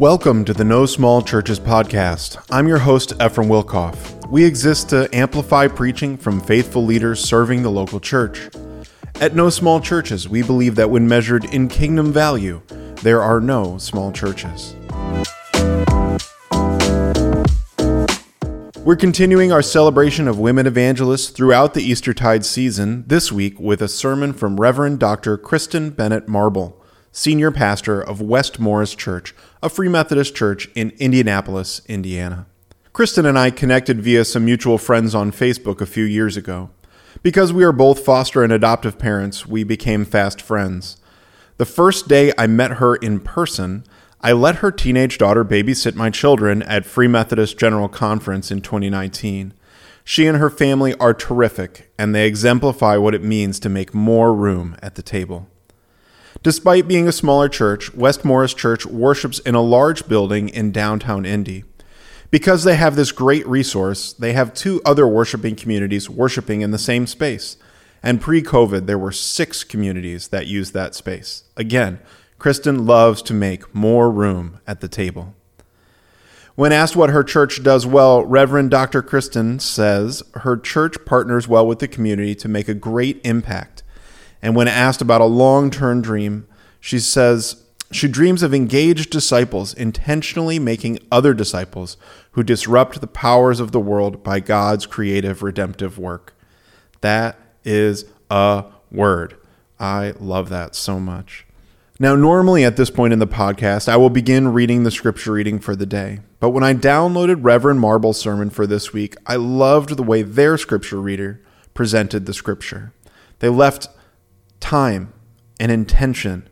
Welcome to the No Small Churches podcast. I'm your host, Ephraim Wilkoff. We exist to amplify preaching from faithful leaders serving the local church. At No Small Churches, we believe that when measured in kingdom value, there are no small churches. We're continuing our celebration of women evangelists throughout the Eastertide season this week with a sermon from Reverend Dr. Kristen Bennett Marble senior pastor of West Morris Church, a Free Methodist church in Indianapolis, Indiana. Kristen and I connected via some mutual friends on Facebook a few years ago. Because we are both foster and adoptive parents, we became fast friends. The first day I met her in person, I let her teenage daughter babysit my children at Free Methodist General Conference in 2019. She and her family are terrific, and they exemplify what it means to make more room at the table. Despite being a smaller church, West Morris Church worships in a large building in downtown Indy. Because they have this great resource, they have two other worshiping communities worshiping in the same space. And pre COVID, there were six communities that used that space. Again, Kristen loves to make more room at the table. When asked what her church does well, Reverend Dr. Kristen says her church partners well with the community to make a great impact and when asked about a long term dream, she says she dreams of engaged disciples intentionally making other disciples who disrupt the powers of the world by God's creative redemptive work. That is a word. I love that so much. Now, normally at this point in the podcast, I will begin reading the scripture reading for the day. But when I downloaded Reverend Marble's sermon for this week, I loved the way their scripture reader presented the scripture. They left time and intention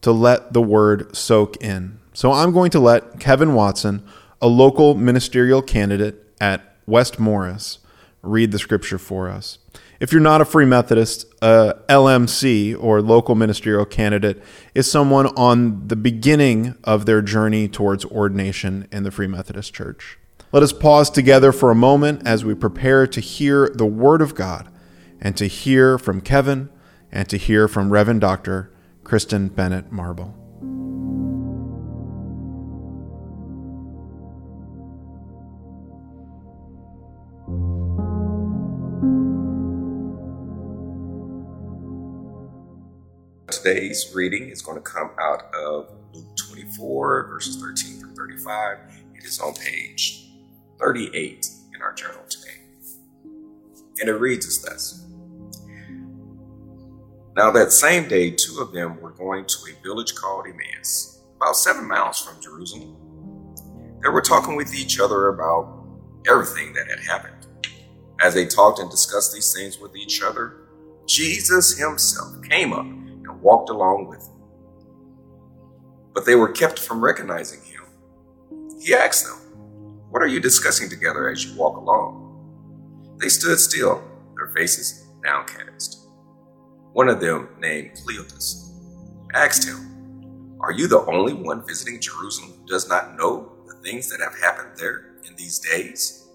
to let the word soak in. So I'm going to let Kevin Watson, a local ministerial candidate at West Morris, read the scripture for us. If you're not a Free Methodist, LMC or local ministerial candidate is someone on the beginning of their journey towards ordination in the Free Methodist Church. Let us pause together for a moment as we prepare to hear the Word of God and to hear from Kevin and to hear from Reverend Dr. Kristen Bennett Marble. Today's reading is going to come out of Luke 24, verses 13 through 35. It is on page 38 in our journal today. And it reads as thus now, that same day, two of them were going to a village called Emmaus, about seven miles from Jerusalem. They were talking with each other about everything that had happened. As they talked and discussed these things with each other, Jesus himself came up walked along with them. But they were kept from recognizing him. He asked them, What are you discussing together as you walk along? They stood still, their faces downcast. One of them, named Cleopas, asked him, Are you the only one visiting Jerusalem who does not know the things that have happened there in these days?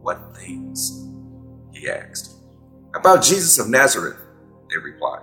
What things? He asked. About Jesus of Nazareth, they replied.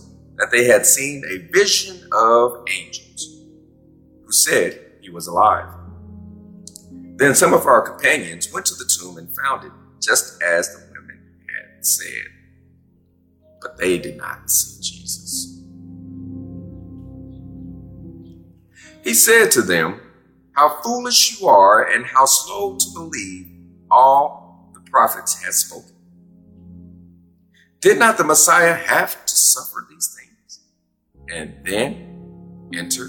that they had seen a vision of angels who said he was alive. Then some of our companions went to the tomb and found it just as the women had said but they did not see Jesus. He said to them, How foolish you are, and how slow to believe all the prophets had spoken. Did not the Messiah have to suffer these things and then enter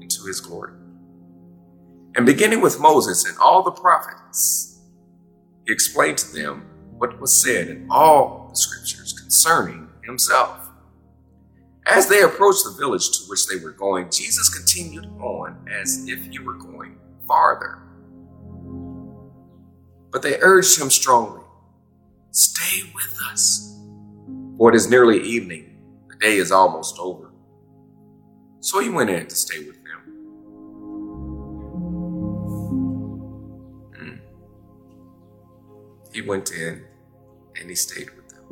into his glory? And beginning with Moses and all the prophets, he explained to them what was said in all the scriptures concerning himself. As they approached the village to which they were going, Jesus continued on as if he were going farther. But they urged him strongly, Stay with us, for it is nearly evening. The day is almost over. So he went in to stay with them. Hmm. He went in and he stayed with them.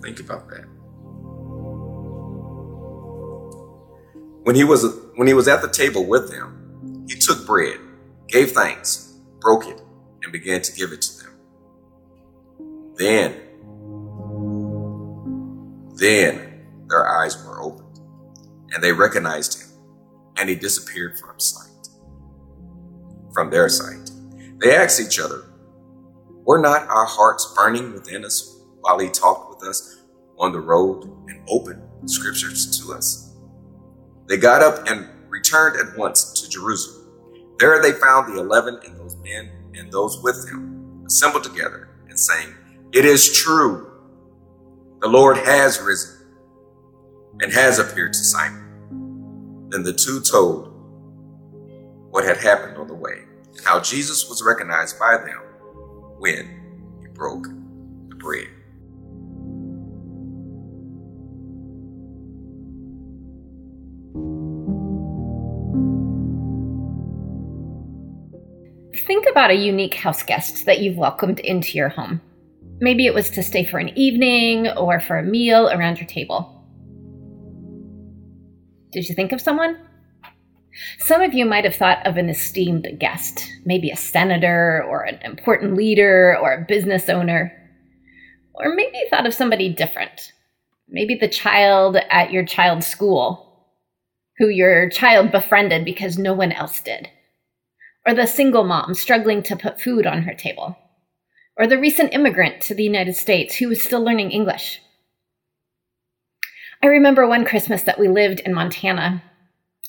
Think about that. When he was when he was at the table with them, he took bread, gave thanks, broke it, and began to give it to them. Then, then their eyes were opened, and they recognized him, and he disappeared from sight. From their sight, they asked each other, "Were not our hearts burning within us while he talked with us on the road and opened scriptures to us?" They got up and returned at once to Jerusalem. There they found the eleven and those men and those with them assembled together and saying, It is true, the Lord has risen and has appeared to Simon. Then the two told what had happened on the way and how Jesus was recognized by them when he broke the bread. Think about a unique house guest that you've welcomed into your home. Maybe it was to stay for an evening or for a meal around your table. Did you think of someone? Some of you might have thought of an esteemed guest, maybe a senator or an important leader or a business owner. Or maybe you thought of somebody different. Maybe the child at your child's school, who your child befriended because no one else did or the single mom struggling to put food on her table, or the recent immigrant to the United States who was still learning English. I remember one Christmas that we lived in Montana.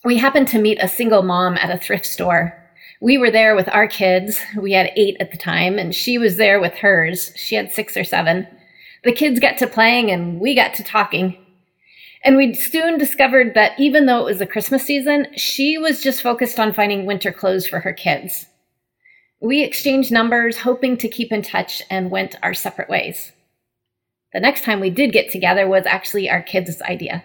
We happened to meet a single mom at a thrift store. We were there with our kids. We had eight at the time, and she was there with hers. She had six or seven. The kids got to playing, and we got to talking. And we soon discovered that even though it was the Christmas season, she was just focused on finding winter clothes for her kids. We exchanged numbers, hoping to keep in touch, and went our separate ways. The next time we did get together was actually our kids' idea.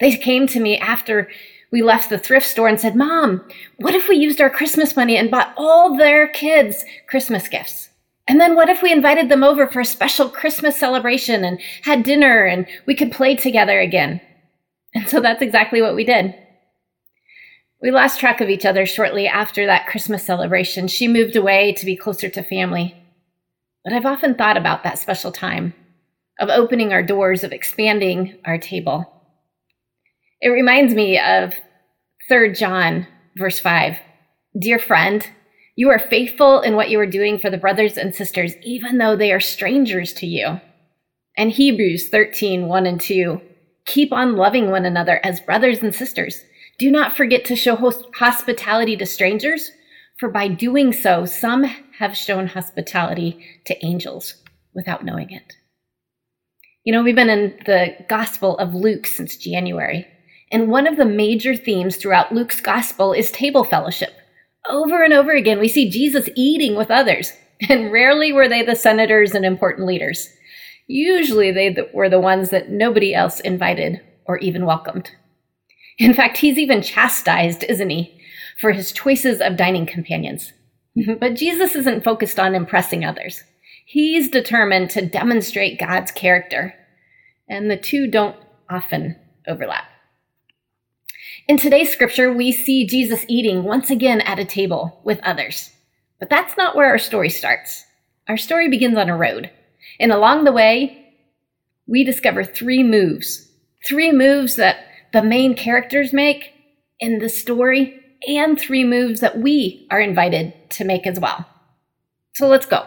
They came to me after we left the thrift store and said, Mom, what if we used our Christmas money and bought all their kids Christmas gifts? And then what if we invited them over for a special Christmas celebration and had dinner and we could play together again? And so that's exactly what we did. We lost track of each other shortly after that Christmas celebration. She moved away to be closer to family. But I've often thought about that special time of opening our doors, of expanding our table. It reminds me of 3 John, verse 5. Dear friend, you are faithful in what you are doing for the brothers and sisters, even though they are strangers to you. And Hebrews 13, 1 and 2. Keep on loving one another as brothers and sisters. Do not forget to show hospitality to strangers, for by doing so, some have shown hospitality to angels without knowing it. You know, we've been in the Gospel of Luke since January, and one of the major themes throughout Luke's Gospel is table fellowship. Over and over again, we see Jesus eating with others, and rarely were they the senators and important leaders. Usually, they were the ones that nobody else invited or even welcomed. In fact, he's even chastised, isn't he, for his choices of dining companions. but Jesus isn't focused on impressing others. He's determined to demonstrate God's character, and the two don't often overlap. In today's scripture, we see Jesus eating once again at a table with others. But that's not where our story starts. Our story begins on a road. And along the way, we discover three moves. Three moves that the main characters make in the story, and three moves that we are invited to make as well. So let's go.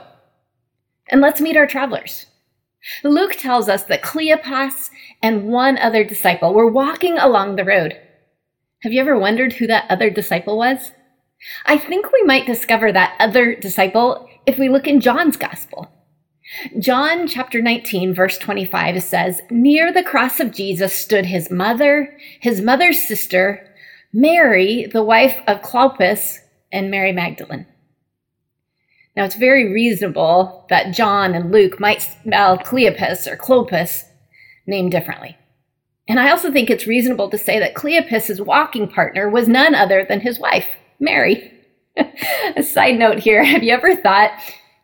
And let's meet our travelers. Luke tells us that Cleopas and one other disciple were walking along the road. Have you ever wondered who that other disciple was? I think we might discover that other disciple if we look in John's gospel. John chapter 19, verse 25 says, Near the cross of Jesus stood his mother, his mother's sister, Mary, the wife of Clopas, and Mary Magdalene. Now, it's very reasonable that John and Luke might spell Cleopas or Clopas named differently. And I also think it's reasonable to say that Cleopas's walking partner was none other than his wife, Mary. a side note here have you ever thought,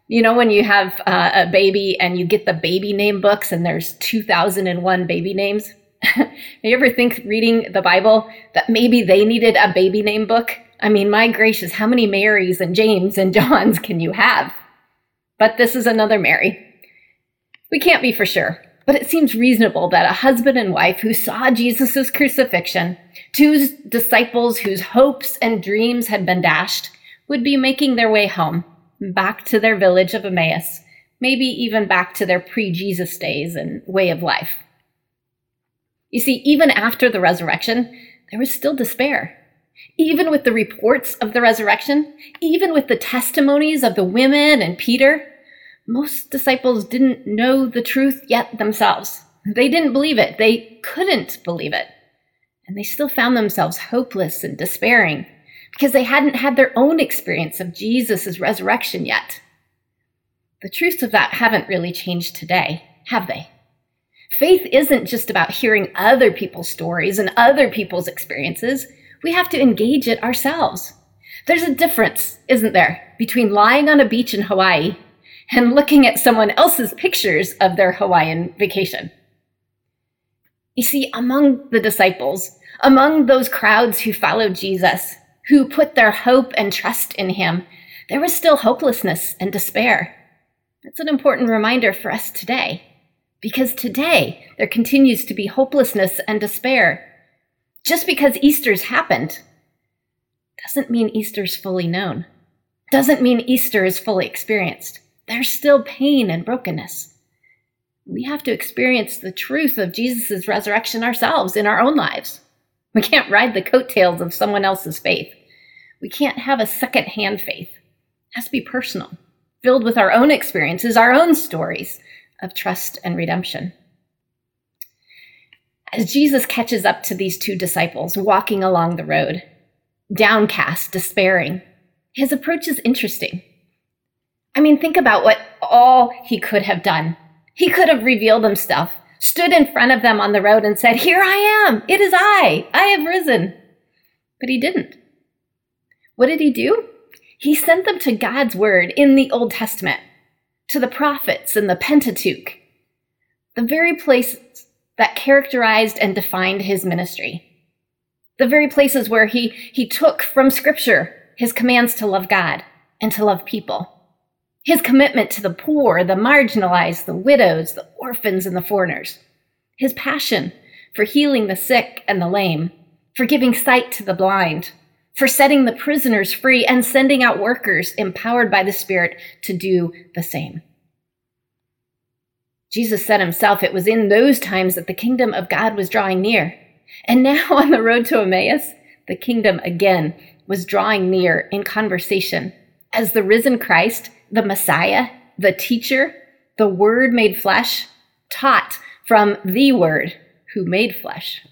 you know, when you have uh, a baby and you get the baby name books and there's 2001 baby names? you ever think reading the Bible that maybe they needed a baby name book? I mean, my gracious, how many Marys and James and Johns can you have? But this is another Mary. We can't be for sure, but it seems reasonable that a husband and wife who saw Jesus' crucifixion, two disciples whose hopes and dreams had been dashed, would be making their way home, back to their village of Emmaus, maybe even back to their pre Jesus days and way of life. You see, even after the resurrection, there was still despair. Even with the reports of the resurrection, even with the testimonies of the women and Peter, most disciples didn't know the truth yet themselves. They didn't believe it. They couldn't believe it. And they still found themselves hopeless and despairing because they hadn't had their own experience of Jesus' resurrection yet. The truths of that haven't really changed today, have they? Faith isn't just about hearing other people's stories and other people's experiences. We have to engage it ourselves. There's a difference, isn't there, between lying on a beach in Hawaii and looking at someone else's pictures of their Hawaiian vacation. You see, among the disciples, among those crowds who followed Jesus, who put their hope and trust in him, there was still hopelessness and despair. That's an important reminder for us today. Because today there continues to be hopelessness and despair. Just because Easter's happened doesn't mean Easter's fully known, doesn't mean Easter is fully experienced. There's still pain and brokenness. We have to experience the truth of Jesus' resurrection ourselves in our own lives. We can't ride the coattails of someone else's faith. We can't have a second-hand faith. It has to be personal, filled with our own experiences, our own stories of trust and redemption. As Jesus catches up to these two disciples walking along the road, downcast, despairing, his approach is interesting. I mean, think about what all he could have done. He could have revealed himself, stood in front of them on the road and said, Here I am. It is I. I have risen. But he didn't. What did he do? He sent them to God's word in the Old Testament, to the prophets and the Pentateuch, the very places that characterized and defined his ministry. The very places where he, he took from Scripture his commands to love God and to love people his commitment to the poor, the marginalized, the widows, the orphans, and the foreigners, his passion for healing the sick and the lame, for giving sight to the blind, for setting the prisoners free and sending out workers empowered by the Spirit to do the same. Jesus said himself it was in those times that the kingdom of God was drawing near. And now on the road to Emmaus, the kingdom again was drawing near in conversation as the risen Christ the Messiah, the teacher, the Word made flesh, taught from the Word who made flesh.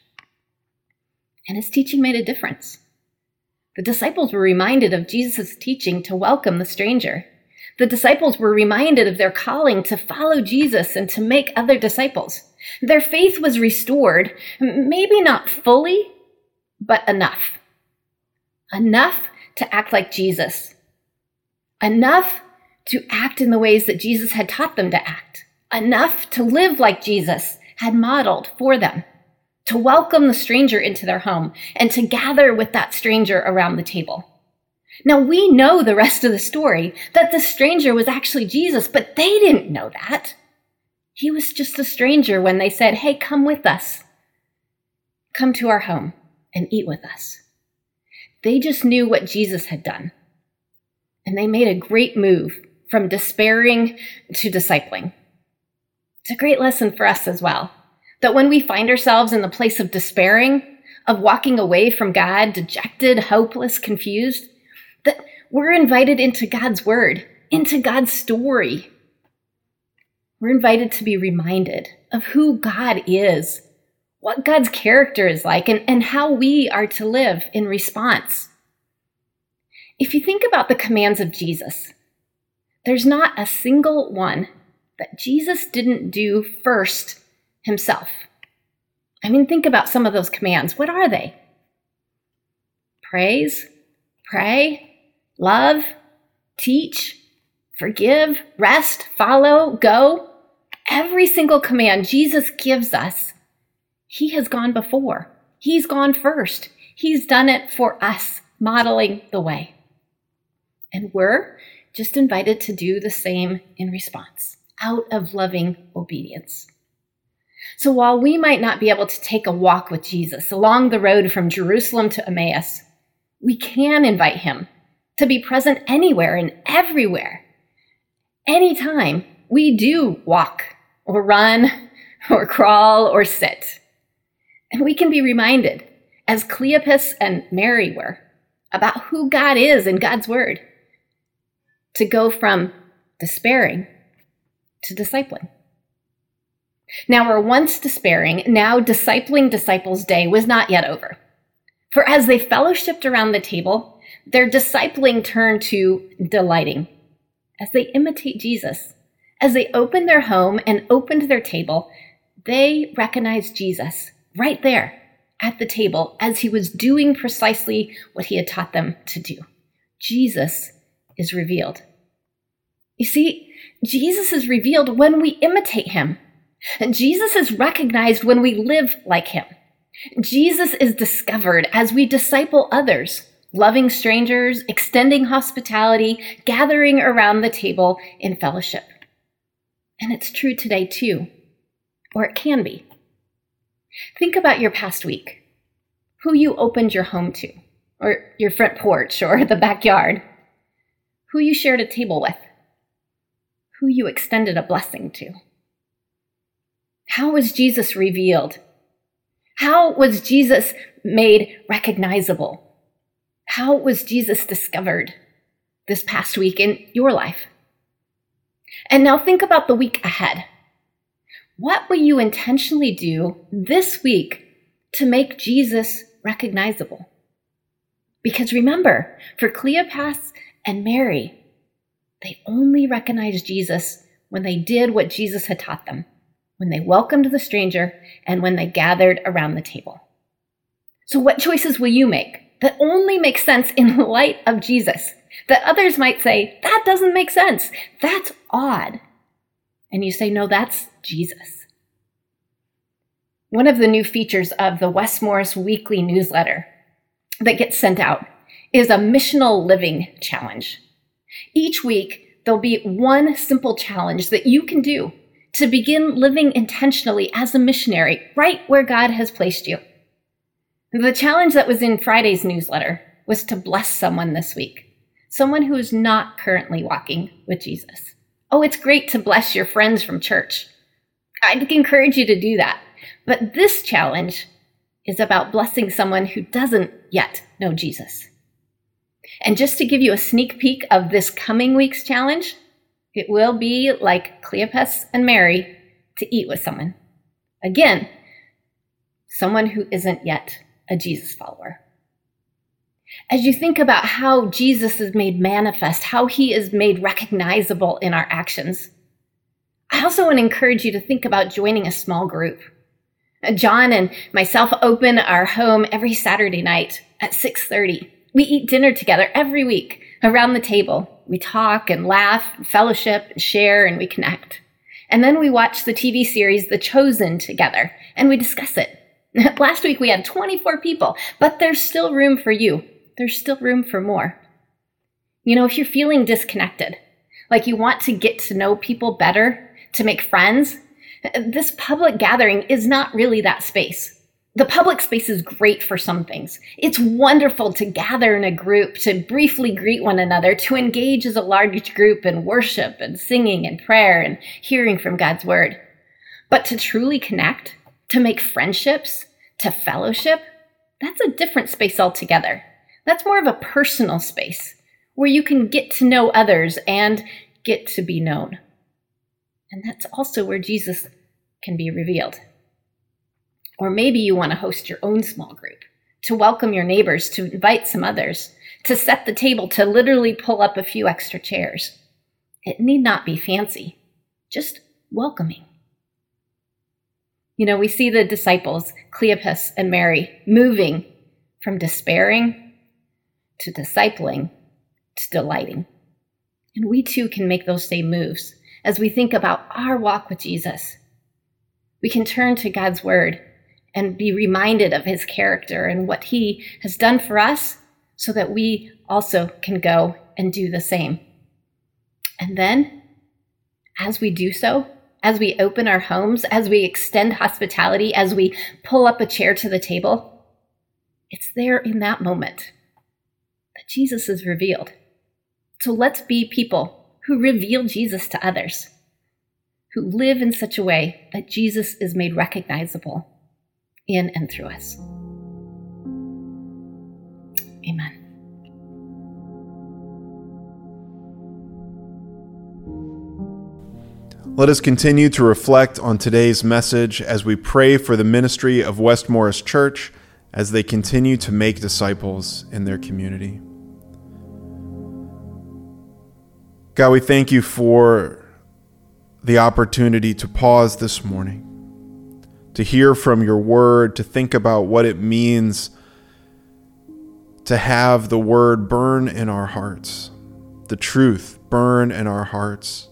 And his teaching made a difference. The disciples were reminded of Jesus' teaching to welcome the stranger. The disciples were reminded of their calling to follow Jesus and to make other disciples. Their faith was restored, maybe not fully, but enough. Enough to act like Jesus. Enough to act in the ways that Jesus had taught them to act, enough to live like Jesus had modeled for them, to welcome the stranger into their home and to gather with that stranger around the table. Now we know the rest of the story that the stranger was actually Jesus, but they didn't know that. He was just a stranger when they said, Hey, come with us. Come to our home and eat with us. They just knew what Jesus had done. And they made a great move from despairing to discipling. It's a great lesson for us as well. That when we find ourselves in the place of despairing, of walking away from God, dejected, hopeless, confused, that we're invited into God's word, into God's story. We're invited to be reminded of who God is, what God's character is like, and, and how we are to live in response. If you think about the commands of Jesus, there's not a single one that Jesus didn't do first himself. I mean, think about some of those commands. What are they? Praise, pray, love, teach, forgive, rest, follow, go. Every single command Jesus gives us, He has gone before. He's gone first. He's done it for us, modeling the way. And we're just invited to do the same in response, out of loving obedience. So while we might not be able to take a walk with Jesus along the road from Jerusalem to Emmaus, we can invite him to be present anywhere and everywhere. Anytime we do walk or run or crawl or sit. And we can be reminded, as Cleopas and Mary were, about who God is in God's Word, to go from despairing to discipling. Now, where once despairing, now discipling disciples' day was not yet over. For as they fellowshipped around the table, their discipling turned to delighting as they imitate Jesus. As they opened their home and opened their table, they recognized Jesus right there at the table as he was doing precisely what he had taught them to do. Jesus is revealed. You see, Jesus is revealed when we imitate him. Jesus is recognized when we live like him. Jesus is discovered as we disciple others, loving strangers, extending hospitality, gathering around the table in fellowship. And it's true today too, or it can be. Think about your past week, who you opened your home to, or your front porch, or the backyard, who you shared a table with, who you extended a blessing to. How was Jesus revealed? How was Jesus made recognizable? How was Jesus discovered this past week in your life? And now think about the week ahead. What will you intentionally do this week to make Jesus recognizable? Because remember, for Cleopas and Mary, they only recognized Jesus when they did what Jesus had taught them when they welcomed the stranger, and when they gathered around the table. So, what choices will you make that only make sense in light of Jesus? That others might say, that doesn't make sense. That's odd. And you say, no, that's Jesus. One of the new features of the West Morris weekly newsletter that gets sent out is a missional living challenge. Each week, there'll be one simple challenge that you can do to begin living intentionally as a missionary right where God has placed you. The challenge that was in Friday's newsletter was to bless someone this week, someone who is not currently walking with Jesus. Oh, it's great to bless your friends from church. I'd encourage you to do that. But this challenge is about blessing someone who doesn't yet know Jesus. And just to give you a sneak peek of this coming week's challenge, it will be like Cleopas and Mary to eat with someone. Again, someone who isn't yet a Jesus follower. As you think about how Jesus is made manifest, how he is made recognizable in our actions, I also want to encourage you to think about joining a small group. John and myself open our home every Saturday night at 6:30. We eat dinner together every week around the table. We talk and laugh, fellowship, share, and we connect. And then we watch the TV series The Chosen together, and we discuss it. Last week we had 24 people, but there's still room for you. There's still room for more. You know, if you're feeling disconnected, like you want to get to know people better, to make friends, this public gathering is not really that space the public space is great for some things. It's wonderful to gather in a group, to briefly greet one another, to engage as a large group in worship and singing and prayer and hearing from God's word. But to truly connect, to make friendships, to fellowship, that's a different space altogether. That's more of a personal space where you can get to know others and get to be known. And that's also where Jesus can be revealed. Or maybe you want to host your own small group, to welcome your neighbors, to invite some others, to set the table, to literally pull up a few extra chairs. It need not be fancy, just welcoming. You know, we see the disciples, Cleopas and Mary, moving from despairing to discipling to delighting. And we too can make those same moves as we think about our walk with Jesus. We can turn to God's word and be reminded of his character and what he has done for us so that we also can go and do the same. And then, as we do so, as we open our homes, as we extend hospitality, as we pull up a chair to the table, it's there in that moment that Jesus is revealed. So let's be people who reveal Jesus to others, who live in such a way that Jesus is made recognizable in and through us. Amen. Let us continue to reflect on today's message as we pray for the ministry of West Morris Church as they continue to make disciples in their community. God, we thank you for the opportunity to pause this morning, to hear from your word, to think about what it means to have the word burn in our hearts, the truth burn in our hearts.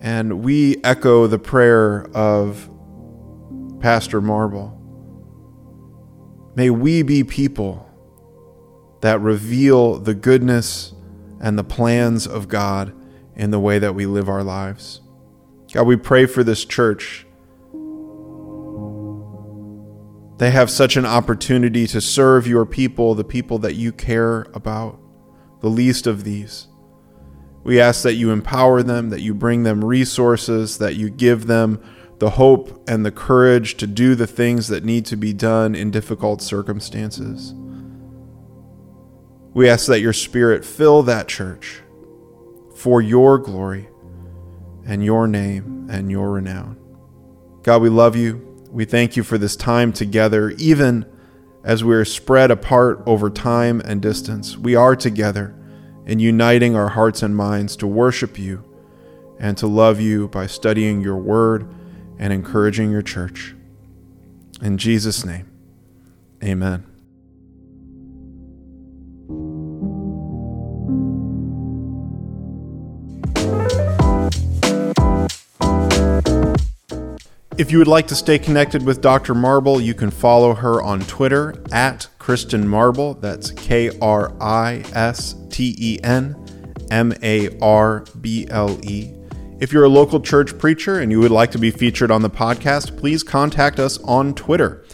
And we echo the prayer of Pastor Marble. May we be people that reveal the goodness and the plans of God in the way that we live our lives. God, we pray for this church. They have such an opportunity to serve your people, the people that you care about, the least of these. We ask that you empower them, that you bring them resources, that you give them the hope and the courage to do the things that need to be done in difficult circumstances. We ask that your Spirit fill that church for your glory and your name and your renown. God, we love you. We thank you for this time together, even as we are spread apart over time and distance. We are together in uniting our hearts and minds to worship you and to love you by studying your word and encouraging your church. In Jesus' name, amen. If you would like to stay connected with Dr. Marble, you can follow her on Twitter at Kristen Marble. That's K R I S T E N M A R B L E. If you're a local church preacher and you would like to be featured on the podcast, please contact us on Twitter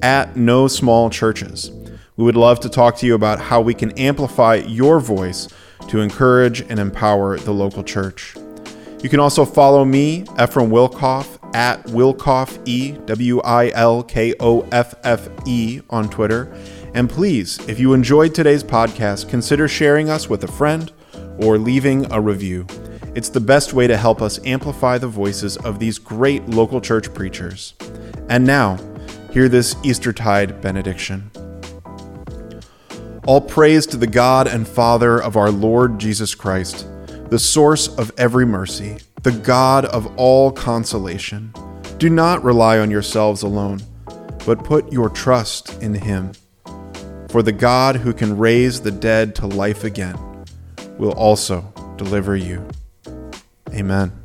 at No Small Churches. We would love to talk to you about how we can amplify your voice to encourage and empower the local church. You can also follow me, Ephraim Wilkoff, at Wilkoff E, W I L K O F F E on Twitter. And please, if you enjoyed today's podcast, consider sharing us with a friend or leaving a review. It's the best way to help us amplify the voices of these great local church preachers. And now, hear this Eastertide benediction. All praise to the God and Father of our Lord Jesus Christ, the source of every mercy the God of all consolation. Do not rely on yourselves alone, but put your trust in Him. For the God who can raise the dead to life again will also deliver you. Amen.